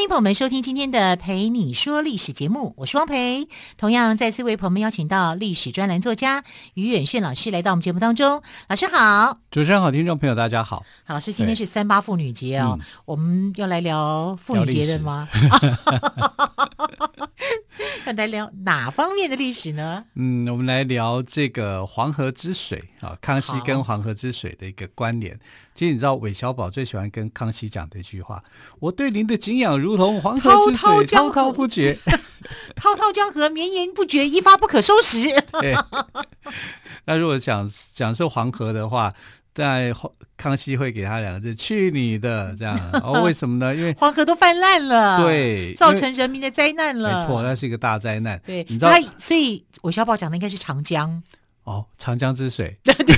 欢迎朋友们收听今天的《陪你说历史》节目，我是汪培。同样再次为朋友们邀请到历史专栏作家于远炫老师来到我们节目当中。老师好，主持人好，听众朋友大家好。好，老师，今天是三八妇女节哦，嗯、我们要来聊妇女节的吗？要来聊哪方面的历史呢？嗯，我们来聊这个黄河之水啊，康熙跟黄河之水的一个关联。其实你知道韦小宝最喜欢跟康熙讲的一句话：“我对您的敬仰如同黄河之水，滔滔不绝，滔滔江河绵延不绝，一发不可收拾。”对。那如果讲讲说黄河的话，在康熙会给他两个字：“去你的！”这样哦，为什么呢？因为 黄河都泛滥了，对，造成人民的灾难了。没错，那是一个大灾难。对，你知道，所以韦小宝讲的应该是长江。哦，长江之水，对 对，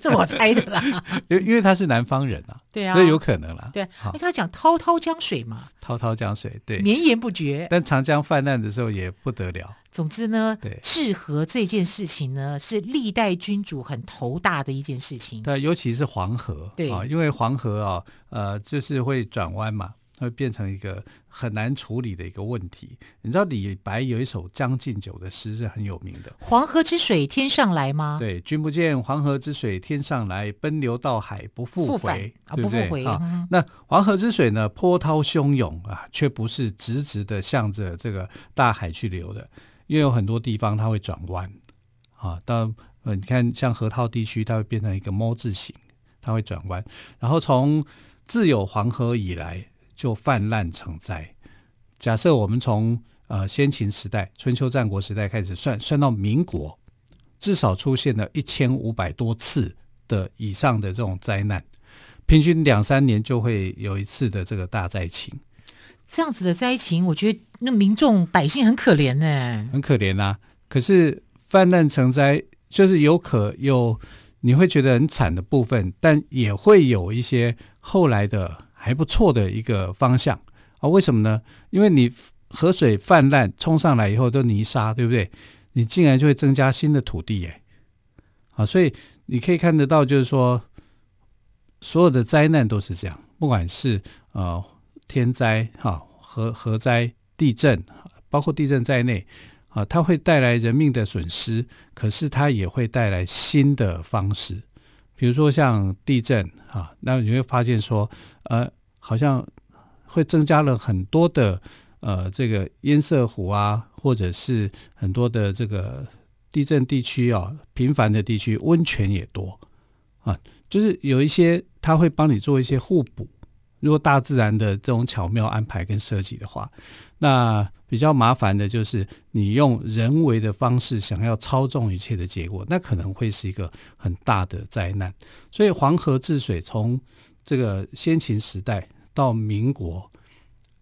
这我猜的啦。因因为他是南方人啊，对啊，所以有可能啦。对，因为他讲滔滔江水嘛，滔滔江水，对，绵延不绝。但长江泛滥的时候也不得了。总之呢，对，治河这件事情呢，是历代君主很头大的一件事情。对，尤其是黄河，对啊，因为黄河啊，呃，就是会转弯嘛。会变成一个很难处理的一个问题。你知道李白有一首《将进酒》的诗是很有名的，“黄河之水天上来”吗？对，君不见黄河之水天上来，奔流到海不复回，啊，不复回啊。嗯、那黄河之水呢，波涛汹涌啊，却不是直直的向着这个大海去流的，因为有很多地方它会转弯啊。当呃，你看像河套地区，它会变成一个 ㄇ 字形，它会转弯。然后从自有黄河以来。就泛滥成灾。假设我们从呃先秦时代、春秋战国时代开始算，算到民国，至少出现了一千五百多次的以上的这种灾难，平均两三年就会有一次的这个大灾情。这样子的灾情，我觉得那民众百姓很可怜呢，很可怜啊。可是泛滥成灾，就是有可有你会觉得很惨的部分，但也会有一些后来的。还不错的一个方向啊？为什么呢？因为你河水泛滥冲上来以后都泥沙，对不对？你竟然就会增加新的土地耶！啊，所以你可以看得到，就是说所有的灾难都是这样，不管是呃天灾哈、核核灾、地震，包括地震在内啊，它会带来人命的损失，可是它也会带来新的方式。比如说像地震啊，那你会发现说，呃，好像会增加了很多的呃这个堰塞湖啊，或者是很多的这个地震地区啊，频繁的地区温泉也多啊，就是有一些它会帮你做一些互补。如果大自然的这种巧妙安排跟设计的话，那比较麻烦的就是你用人为的方式想要操纵一切的结果，那可能会是一个很大的灾难。所以黄河治水从这个先秦时代到民国，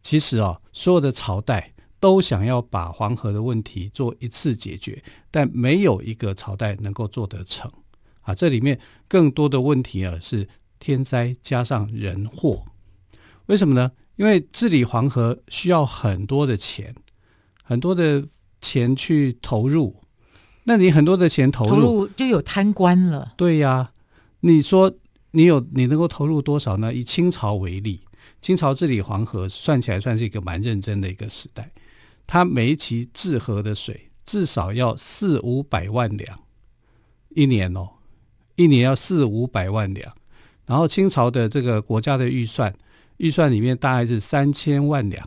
其实啊，所有的朝代都想要把黄河的问题做一次解决，但没有一个朝代能够做得成啊。这里面更多的问题啊，是天灾加上人祸。为什么呢？因为治理黄河需要很多的钱，很多的钱去投入。那你很多的钱投入，投入就有贪官了。对呀，你说你有你能够投入多少呢？以清朝为例，清朝治理黄河算起来算是一个蛮认真的一个时代。它每一期治河的水至少要四五百万两一年哦，一年要四五百万两。然后清朝的这个国家的预算。预算里面大概是三千万两，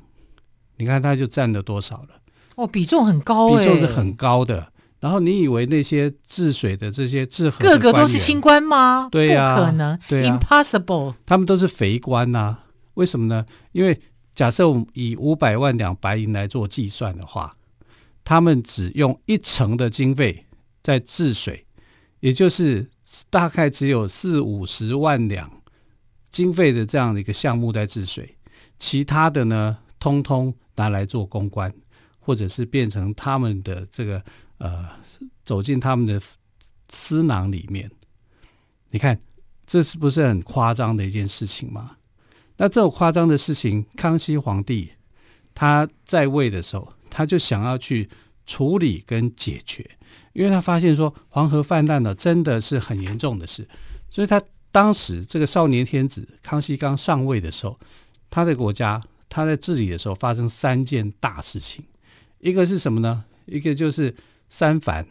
你看它就占了多少了？哦，比重很高，比重是很高的。然后你以为那些治水的这些治河，个个都是清官吗？对呀、啊，不可能，对、啊、，impossible。他们都是肥官呐、啊？为什么呢？因为假设我们以五百万两白银来做计算的话，他们只用一成的经费在治水，也就是大概只有四五十万两。经费的这样的一个项目在治水，其他的呢，通通拿来做公关，或者是变成他们的这个呃走进他们的私囊里面。你看，这是不是很夸张的一件事情吗？那这种夸张的事情，康熙皇帝他在位的时候，他就想要去处理跟解决，因为他发现说黄河泛滥呢，真的是很严重的事，所以他当时这个少年天子康熙刚上位的时候，他的国家他在治理的时候发生三件大事情，一个是什么呢？一个就是三藩，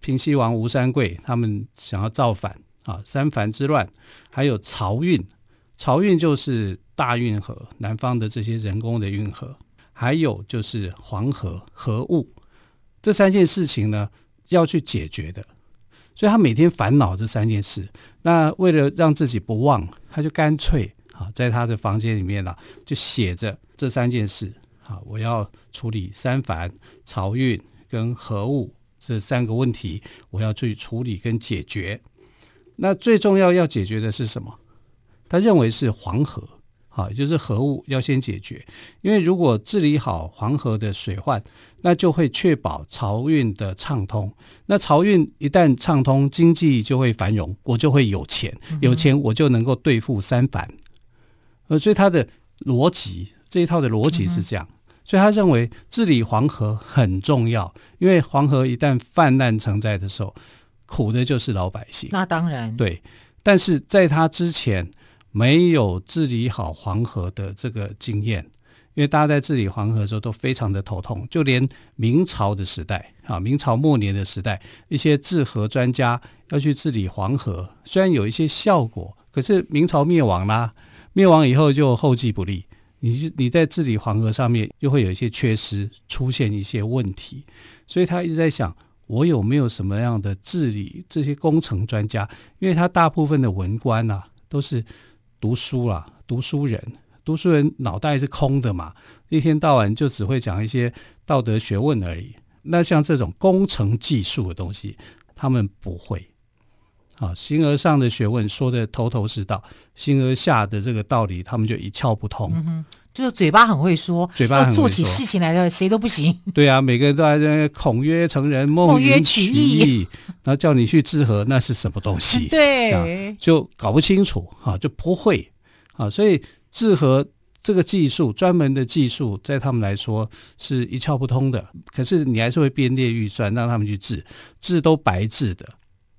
平西王吴三桂他们想要造反啊，三藩之乱，还有漕运，漕运就是。大运河南方的这些人工的运河，还有就是黄河河务，这三件事情呢要去解决的，所以他每天烦恼这三件事。那为了让自己不忘，他就干脆啊，在他的房间里面呢，就写着这三件事啊，我要处理三凡、漕运跟河务这三个问题，我要去处理跟解决。那最重要要解决的是什么？他认为是黄河。好，也就是河务要先解决，因为如果治理好黄河的水患，那就会确保漕运的畅通。那漕运一旦畅通，经济就会繁荣，我就会有钱，有钱我就能够对付三藩。呃，所以他的逻辑这一套的逻辑是这样，所以他认为治理黄河很重要，因为黄河一旦泛滥成灾的时候，苦的就是老百姓。那当然，对，但是在他之前。没有治理好黄河的这个经验，因为大家在治理黄河的时候都非常的头痛，就连明朝的时代啊，明朝末年的时代，一些治河专家要去治理黄河，虽然有一些效果，可是明朝灭亡啦，灭亡以后就后继不力，你你在治理黄河上面又会有一些缺失，出现一些问题，所以他一直在想，我有没有什么样的治理这些工程专家？因为他大部分的文官啊都是。读书啊，读书人，读书人脑袋是空的嘛，一天到晚就只会讲一些道德学问而已。那像这种工程技术的东西，他们不会。啊，形而上的学问说的头头是道，形而下的这个道理，他们就一窍不通。就是嘴巴很会说，嘴巴很会说，做起事情来的谁都不行。对啊，每个人都在那孔曰成人，孟曰取义，然后叫你去治河，那是什么东西？对，就搞不清楚哈，就不会啊。所以治河这个技术，专门的技术，在他们来说是一窍不通的。可是你还是会编列预算让他们去治，治都白治的。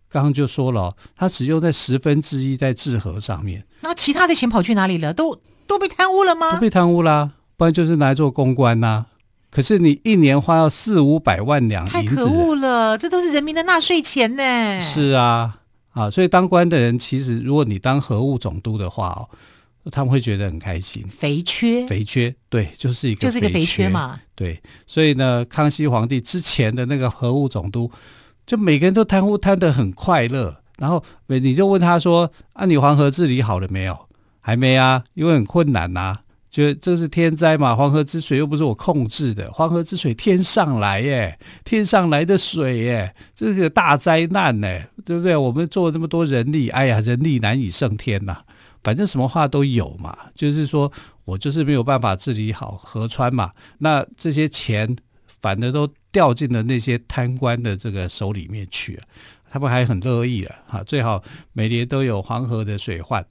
刚刚就说了，他只用在十分之一在治河上面，那其他的钱跑去哪里了？都都被贪污了吗？都被贪污啦，不然就是拿来做公关呐、啊。可是你一年花要四五百万两银子，太可恶了！这都是人民的纳税钱呢。是啊，啊，所以当官的人，其实如果你当河务总督的话哦，他们会觉得很开心。肥缺，肥缺，对，就是一个就是一个肥缺嘛。对，所以呢，康熙皇帝之前的那个河务总督。就每个人都贪污贪得很快乐，然后你就问他说：“啊，你黄河治理好了没有？还没啊，因为很困难呐、啊。觉得这是天灾嘛，黄河之水又不是我控制的，黄河之水天上来耶，天上来的水耶，这是个大灾难呢，对不对？我们做那么多人力，哎呀，人力难以胜天呐。反正什么话都有嘛，就是说我就是没有办法治理好河川嘛，那这些钱。”反而都掉进了那些贪官的这个手里面去了，他们还很乐意了哈。最好每年都有黄河的水患，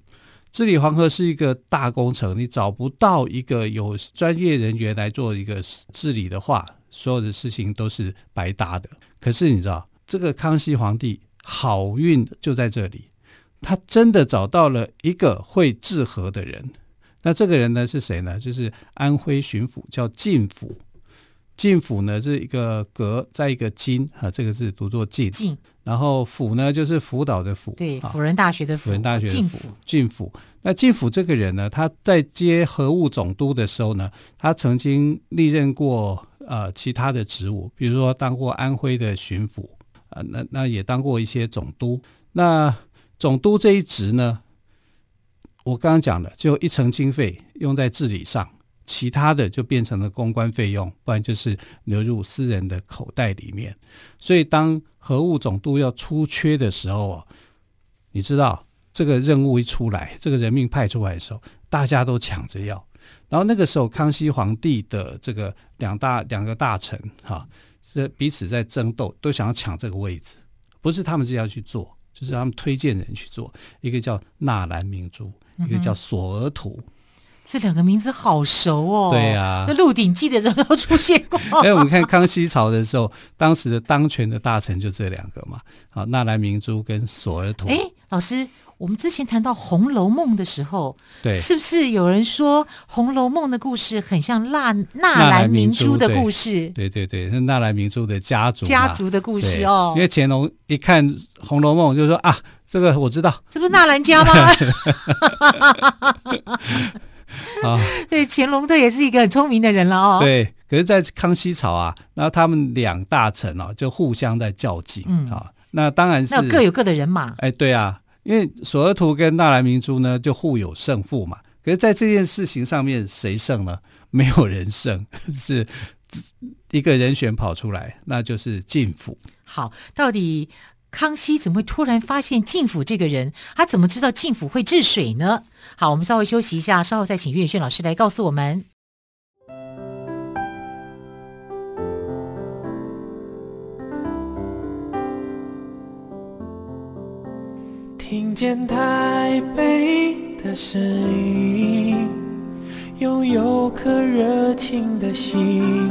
治理黄河是一个大工程，你找不到一个有专业人员来做一个治理的话，所有的事情都是白搭的。可是你知道，这个康熙皇帝好运就在这里，他真的找到了一个会治河的人。那这个人呢是谁呢？就是安徽巡抚，叫靳辅。靳辅呢，是一个革，在一个金啊，这个字读作靳。靳，然后辅呢，就是辅导的辅。对，辅仁大学的辅。辅仁大学的辅。进辅，那进辅这个人呢，他在接核务总督的时候呢，他曾经历任过呃其他的职务，比如说当过安徽的巡抚啊、呃，那那也当过一些总督。那总督这一职呢，我刚刚讲了，就一成经费用在治理上。其他的就变成了公关费用，不然就是流入私人的口袋里面。所以当核务总督要出缺的时候啊，你知道这个任务一出来，这个人命派出来的时候，大家都抢着要。然后那个时候，康熙皇帝的这个两大两个大臣哈，是彼此在争斗，都想要抢这个位置，不是他们自己要去做，就是他们推荐人去做。一个叫纳兰明珠，一个叫索额图。这两个名字好熟哦，对呀、啊，那《鹿鼎记》的时候都出现过。因为我们看康熙朝的时候，当时的当权的大臣就这两个嘛，好，纳兰明珠跟索额图。哎，老师，我们之前谈到《红楼梦》的时候，对，是不是有人说《红楼梦》的故事很像纳纳兰明珠的故事？对对对，是纳兰明珠的家族家族的故事哦。因为乾隆一看《红楼梦》，就说啊，这个我知道，这不是纳兰家吗？啊，对，乾隆他也是一个很聪明的人了哦。对，可是，在康熙朝啊，然后他们两大臣哦，就互相在较劲。嗯啊，那当然是那各有各的人马。哎，对啊，因为索额图跟纳兰明珠呢，就互有胜负嘛。可是，在这件事情上面，谁胜呢？没有人胜，是一个人选跑出来，那就是进府。好，到底。康熙怎么会突然发现靳府这个人？他怎么知道靳府会治水呢？好，我们稍微休息一下，稍后再请岳轩老师来告诉我们。听见台北的声音，拥有颗热情的心。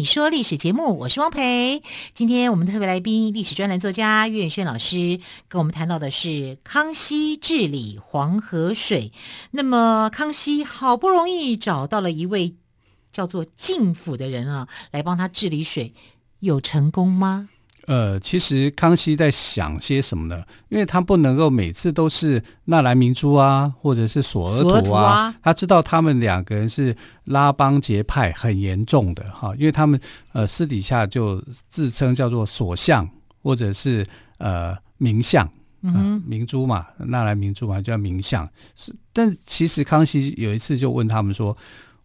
你说历史节目，我是汪培。今天我们特别来宾，历史专栏作家岳远轩老师，跟我们谈到的是康熙治理黄河水。那么，康熙好不容易找到了一位叫做靳辅的人啊，来帮他治理水，有成功吗？呃，其实康熙在想些什么呢？因为他不能够每次都是纳兰明珠啊，或者是索额图啊，他知道他们两个人是拉帮结派很严重的哈，因为他们呃私底下就自称叫做所相或者是呃明相，嗯、呃，明珠嘛，纳兰明珠嘛叫明相。是，但其实康熙有一次就问他们说。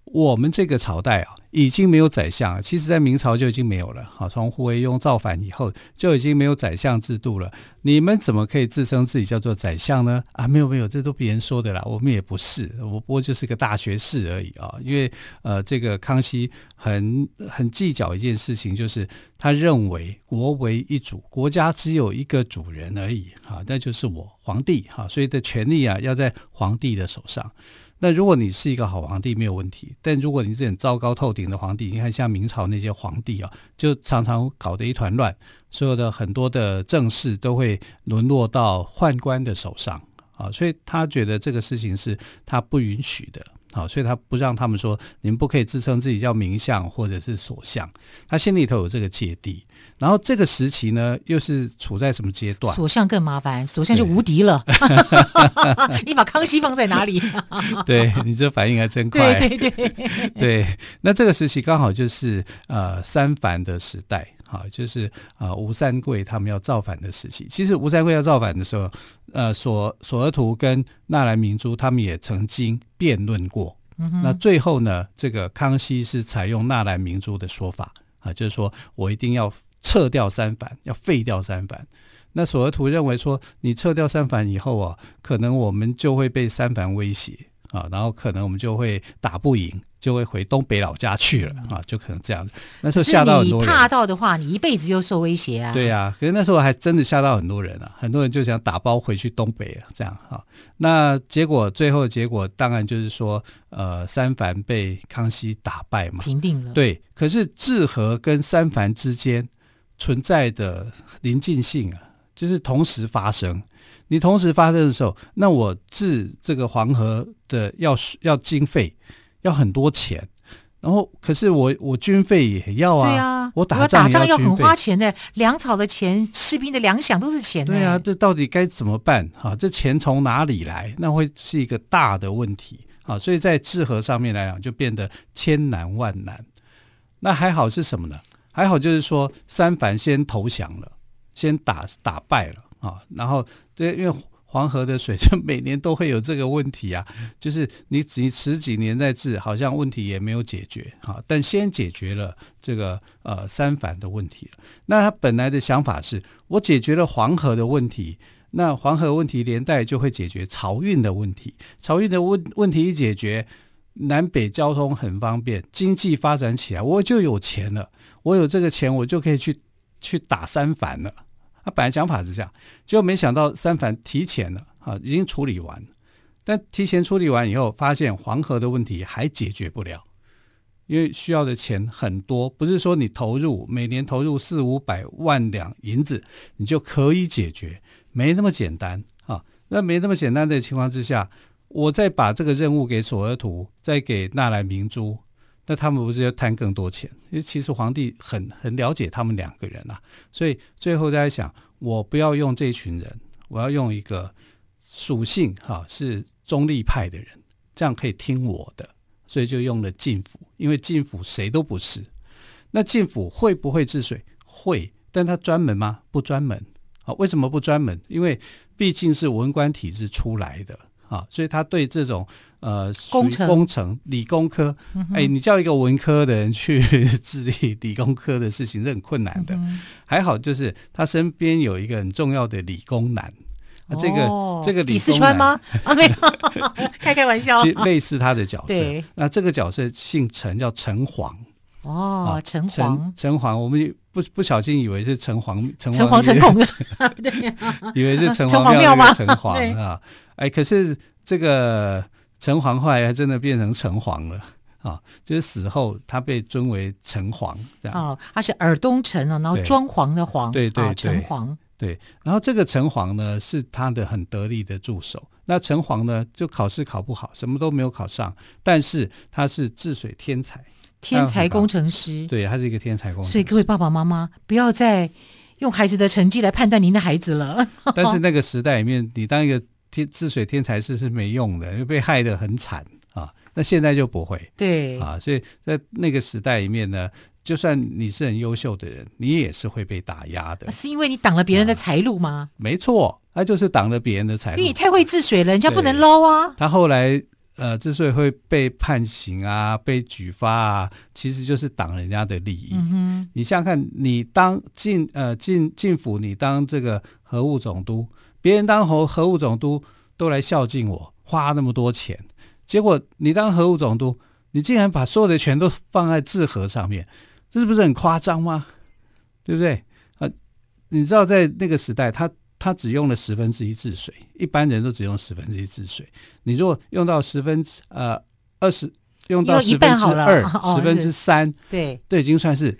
我们这个朝代啊，已经没有宰相，其实在明朝就已经没有了。好，从胡惟庸造反以后，就已经没有宰相制度了。你们怎么可以自称自己叫做宰相呢？啊，没有没有，这都别人说的啦，我们也不是，我不过就是个大学士而已啊。因为呃，这个康熙很很计较一件事情，就是他认为国为一主，国家只有一个主人而已啊，那就是我皇帝哈，所以的权力啊要在皇帝的手上。那如果你是一个好皇帝没有问题，但如果你是很糟糕透顶的皇帝，你看像明朝那些皇帝啊，就常常搞得一团乱，所有的很多的政事都会沦落到宦官的手上啊，所以他觉得这个事情是他不允许的。好，所以他不让他们说，你们不可以自称自己叫名相或者是所相，他心里头有这个芥蒂。然后这个时期呢，又是处在什么阶段？所相更麻烦，所相就无敌了。你把康熙放在哪里？对，你这反应还真快。对对对对，那这个时期刚好就是呃三藩的时代。好，就是啊，吴三桂他们要造反的时期。其实吴三桂要造反的时候，呃，索索额图跟纳兰明珠他们也曾经辩论过。嗯。那最后呢，这个康熙是采用纳兰明珠的说法啊，就是说我一定要撤掉三藩，要废掉三藩。那索额图认为说，你撤掉三藩以后啊，可能我们就会被三藩威胁。啊，然后可能我们就会打不赢，就会回东北老家去了啊，就可能这样子。那时候吓到很多人。怕到的话，你一辈子就受威胁啊。对呀、啊，可是那时候还真的吓到很多人啊，很多人就想打包回去东北啊，这样哈。那结果最后的结果当然就是说，呃，三藩被康熙打败嘛，平定了。对，可是治河跟三藩之间存在的临近性啊，就是同时发生。你同时发生的时候，那我治这个黄河的要要经费，要很多钱，然后可是我我军费也要啊，对啊，我打仗要，要很花钱的，粮草的钱、士兵的粮饷都是钱。对啊，这到底该怎么办？哈，这钱从哪里来？那会是一个大的问题。啊，所以在治河上面来讲，就变得千难万难。那还好是什么呢？还好就是说三藩先投降了，先打打败了啊，然后这因为。黄河的水就每年都会有这个问题啊，就是你你十几年在治，好像问题也没有解决啊。但先解决了这个呃三反的问题，那他本来的想法是我解决了黄河的问题，那黄河问题连带就会解决漕运的问题，漕运的问问题一解决，南北交通很方便，经济发展起来，我就有钱了，我有这个钱，我就可以去去打三反了。他本来想法是这样，结果没想到三藩提前了啊，已经处理完。但提前处理完以后，发现黄河的问题还解决不了，因为需要的钱很多，不是说你投入每年投入四五百万两银子，你就可以解决，没那么简单啊。那没那么简单的情况之下，我再把这个任务给索额图，再给纳兰明珠。那他们不是要贪更多钱？因为其实皇帝很很了解他们两个人啊，所以最后在想，我不要用这群人，我要用一个属性哈是中立派的人，这样可以听我的，所以就用了靳府，因为靳府谁都不是。那靳府会不会治水？会，但他专门吗？不专门。啊，为什么不专门？因为毕竟是文官体制出来的。啊，所以他对这种呃工程、工程理工科，哎、欸，你叫一个文科的人去 治理理工科的事情是很困难的。嗯、还好就是他身边有一个很重要的理工男，这个这个李四川吗？啊，没有，开开玩笑，类似他的角色。那这个角色姓陈，叫陈黄。哦，陈黄，陈黄，我们不不小心以为是城隍，城隍城隍的，对，以为是陈黄庙吗？陈黄啊。哎，可是这个城隍后来还真的变成城隍了啊！就是死后他被尊为城隍，这样哦，他是尔东城啊，然后装潢的潢，对对对，城隍对。然后这个城隍呢，是他的很得力的助手。那城隍呢，就考试考不好，什么都没有考上，但是他是治水天才，天才工程师，对，他是一个天才工程师。所以各位爸爸妈妈，不要再用孩子的成绩来判断您的孩子了。但是那个时代里面，你当一个。天治水天才是是没用的，因为被害得很惨啊。那现在就不会，对啊，所以在那个时代里面呢，就算你是很优秀的人，你也是会被打压的。是因为你挡了别人的财路吗？啊、没错，他就是挡了别人的财路。因为你太会治水了，人家不能捞啊。他后来呃之所以会被判刑啊、被举发啊，其实就是挡人家的利益。嗯，你想想看，你当进呃晋晋府，你当这个河务总督。别人当河河务总督都来孝敬我，花那么多钱，结果你当核务总督，你竟然把所有的钱都放在治河上面，这是不是很夸张吗？对不对？啊，你知道在那个时代，他他只用了十分之一治水，一般人都只用十分之一治水。你如果用到十分之呃二十，用到十分之二、十分之三，对，都已经算是。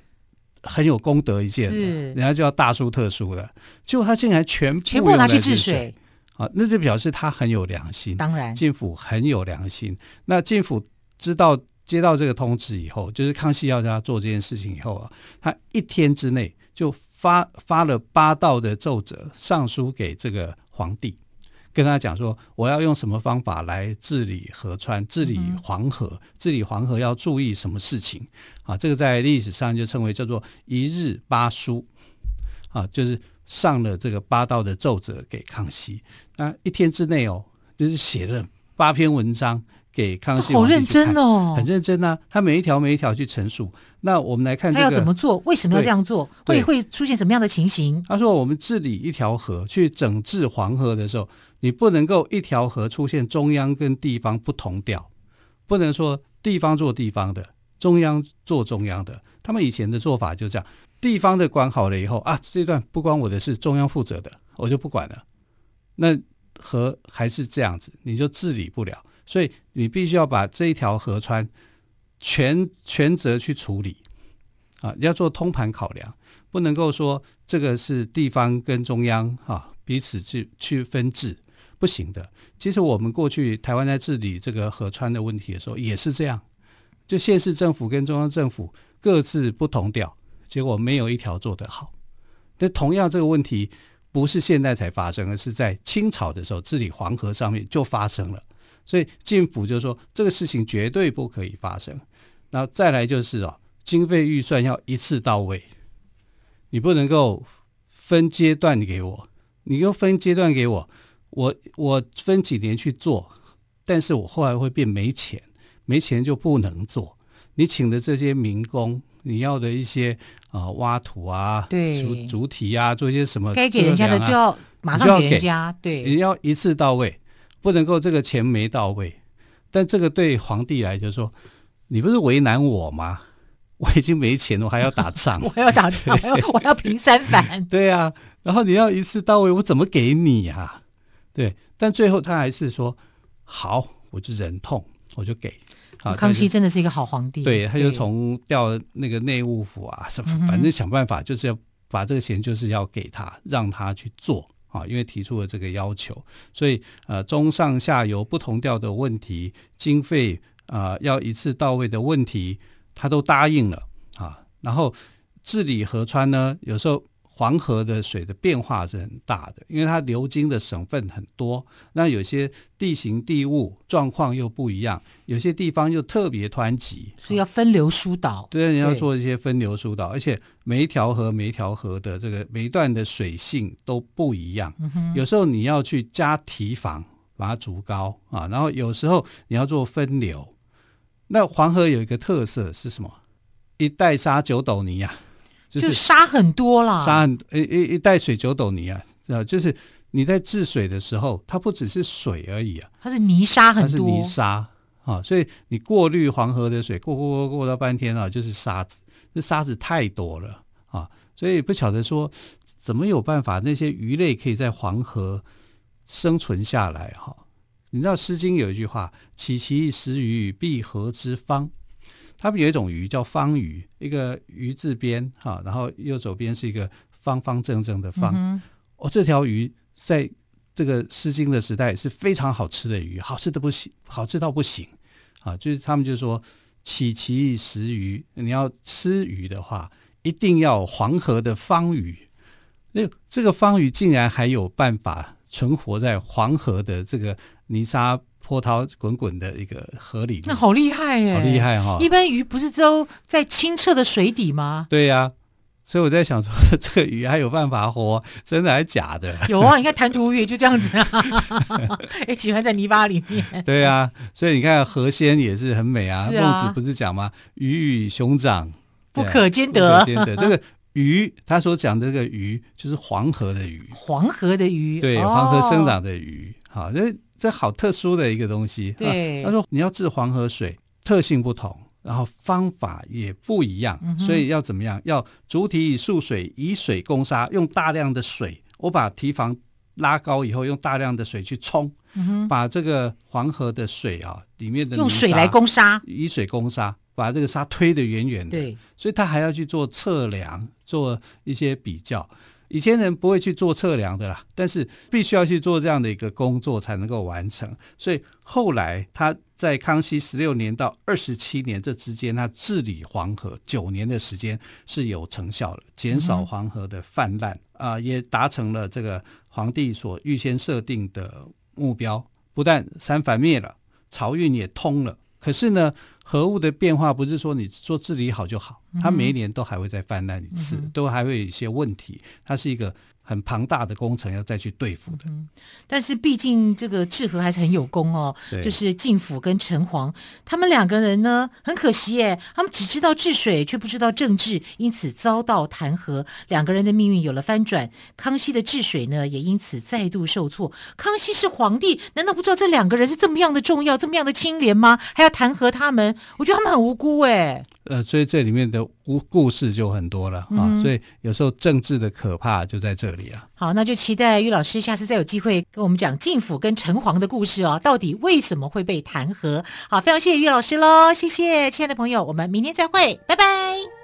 很有功德一件，是人家就要大书特书了。结果他竟然全部全部拿去治水，啊，那就表示他很有良心。当然，政府很有良心。那政府知道接到这个通知以后，就是康熙要让他做这件事情以后啊，他一天之内就发发了八道的奏折上书给这个皇帝。跟他讲说，我要用什么方法来治理河川、治理黄河、嗯、治理黄河要注意什么事情啊？这个在历史上就称为叫做一日八书啊，就是上了这个八道的奏折给康熙。那一天之内哦，就是写了八篇文章给康熙。好认真哦，很认真啊。他每一条每一条去陈述。那我们来看、这个，他要怎么做？为什么要这样做？会会出现什么样的情形？他说，我们治理一条河，去整治黄河的时候。你不能够一条河出现中央跟地方不同调，不能说地方做地方的，中央做中央的。他们以前的做法就这样，地方的管好了以后啊，这段不关我的事，中央负责的，我就不管了。那河还是这样子，你就治理不了。所以你必须要把这一条河川全全责去处理啊，要做通盘考量，不能够说这个是地方跟中央啊彼此去去分治。不行的。其实我们过去台湾在治理这个河川的问题的时候也是这样，就县市政府跟中央政府各自不同调，结果没有一条做得好。那同样这个问题不是现在才发生，而是在清朝的时候治理黄河上面就发生了。所以政府就说这个事情绝对不可以发生。那再来就是哦，经费预算要一次到位，你不能够分阶段给我，你又分阶段给我，我我分几年去做，但是我后来会变没钱，没钱就不能做。你请的这些民工，你要的一些啊、呃、挖土啊、对，主主体啊，做一些什么，该给人家的就要马上给人家，对，你要一次到位，不能够这个钱没到位。但这个对皇帝来就说，你不是为难我吗？我已经没钱了，我还要打仗，我要打仗，我要我要平三反。对啊，然后你要一次到位，我怎么给你啊？对，但最后他还是说好，我就忍痛，我就给。啊康熙真的是一个好皇帝，对，他就从调那个内务府啊，什么，反正想办法就是要把这个钱，就是要给他，让他去做啊，因为提出了这个要求，所以呃，中上下游不同调的问题，经费啊、要一次到位的问题，他都答应了啊，然后治理河川呢，有时候。黄河的水的变化是很大的，因为它流经的省份很多，那有些地形地物状况又不一样，有些地方又特别湍急，所以要分流疏导。对，你要做一些分流疏导，而且每一条河、每一条河的这个每一段的水性都不一样。嗯、有时候你要去加堤防，把它筑高啊，然后有时候你要做分流。那黄河有一个特色是什么？一带沙九斗泥呀、啊。就是沙很多了，沙很一一一袋水九斗泥啊，啊，就是你在治水的时候，它不只是水而已啊，它是泥沙很多，它是泥沙啊，所以你过滤黄河的水，过过过过到半天啊，就是沙子，这沙子太多了啊，所以不晓得说怎么有办法那些鱼类可以在黄河生存下来哈？你知道《诗经》有一句话：“岂其食鱼，必河之方。”他们有一种鱼叫方鱼，一个鱼字边哈，然后右手边是一个方方正正的方。嗯、哦，这条鱼在这个《诗经》的时代是非常好吃的鱼，好吃的不行，好吃到不行啊！就是他们就说：“岂其食鱼，你要吃鱼的话，一定要黄河的方鱼。那这个方鱼竟然还有办法存活在黄河的这个泥沙。”波涛滚滚的一个河里，那好厉害耶！好厉害哈！一般鱼不是都在清澈的水底吗？对呀、啊，所以我在想说，这个鱼还有办法活，真的还是假的？有啊，你看弹涂鱼就这样子啊，喜欢在泥巴里面。对啊，所以你看河鲜也是很美啊。孟、啊、子不是讲吗？鱼与熊掌不可兼得。不可兼得。这个鱼，他所讲的这个鱼，就是黄河的鱼。黄河的鱼，对，黄河生长的鱼。好、哦，这。好特殊的一个东西。对，啊、他说你要治黄河水，特性不同，然后方法也不一样，嗯、所以要怎么样？要主体以蓄水，以水攻沙，用大量的水，我把堤防拉高以后，用大量的水去冲，嗯、把这个黄河的水啊里面的用水来攻沙，以水攻沙，把这个沙推得远远的。对，所以他还要去做测量，做一些比较。以前人不会去做测量的啦，但是必须要去做这样的一个工作才能够完成。所以后来他在康熙十六年到二十七年这之间，他治理黄河九年的时间是有成效的，减少黄河的泛滥啊、也达成了这个皇帝所预先设定的目标。不但三反灭了，漕运也通了。可是呢，核物的变化不是说你说治理好就好，它每一年都还会再泛滥一次，嗯、都还会有一些问题。它是一个。很庞大的工程要再去对付的，嗯、但是毕竟这个治河还是很有功哦。就是晋府跟陈黄他们两个人呢，很可惜耶，他们只知道治水，却不知道政治，因此遭到弹劾。两个人的命运有了翻转，康熙的治水呢，也因此再度受挫。康熙是皇帝，难道不知道这两个人是这么样的重要，这么样的清廉吗？还要弹劾他们？我觉得他们很无辜哎。呃，所以这里面的故故事就很多了啊，嗯，所以有时候政治的可怕就在这里好，那就期待于老师下次再有机会跟我们讲晋府跟陈黄的故事哦，到底为什么会被弹劾？好，非常谢谢于老师喽，谢谢亲爱的朋友，我们明天再会，拜拜。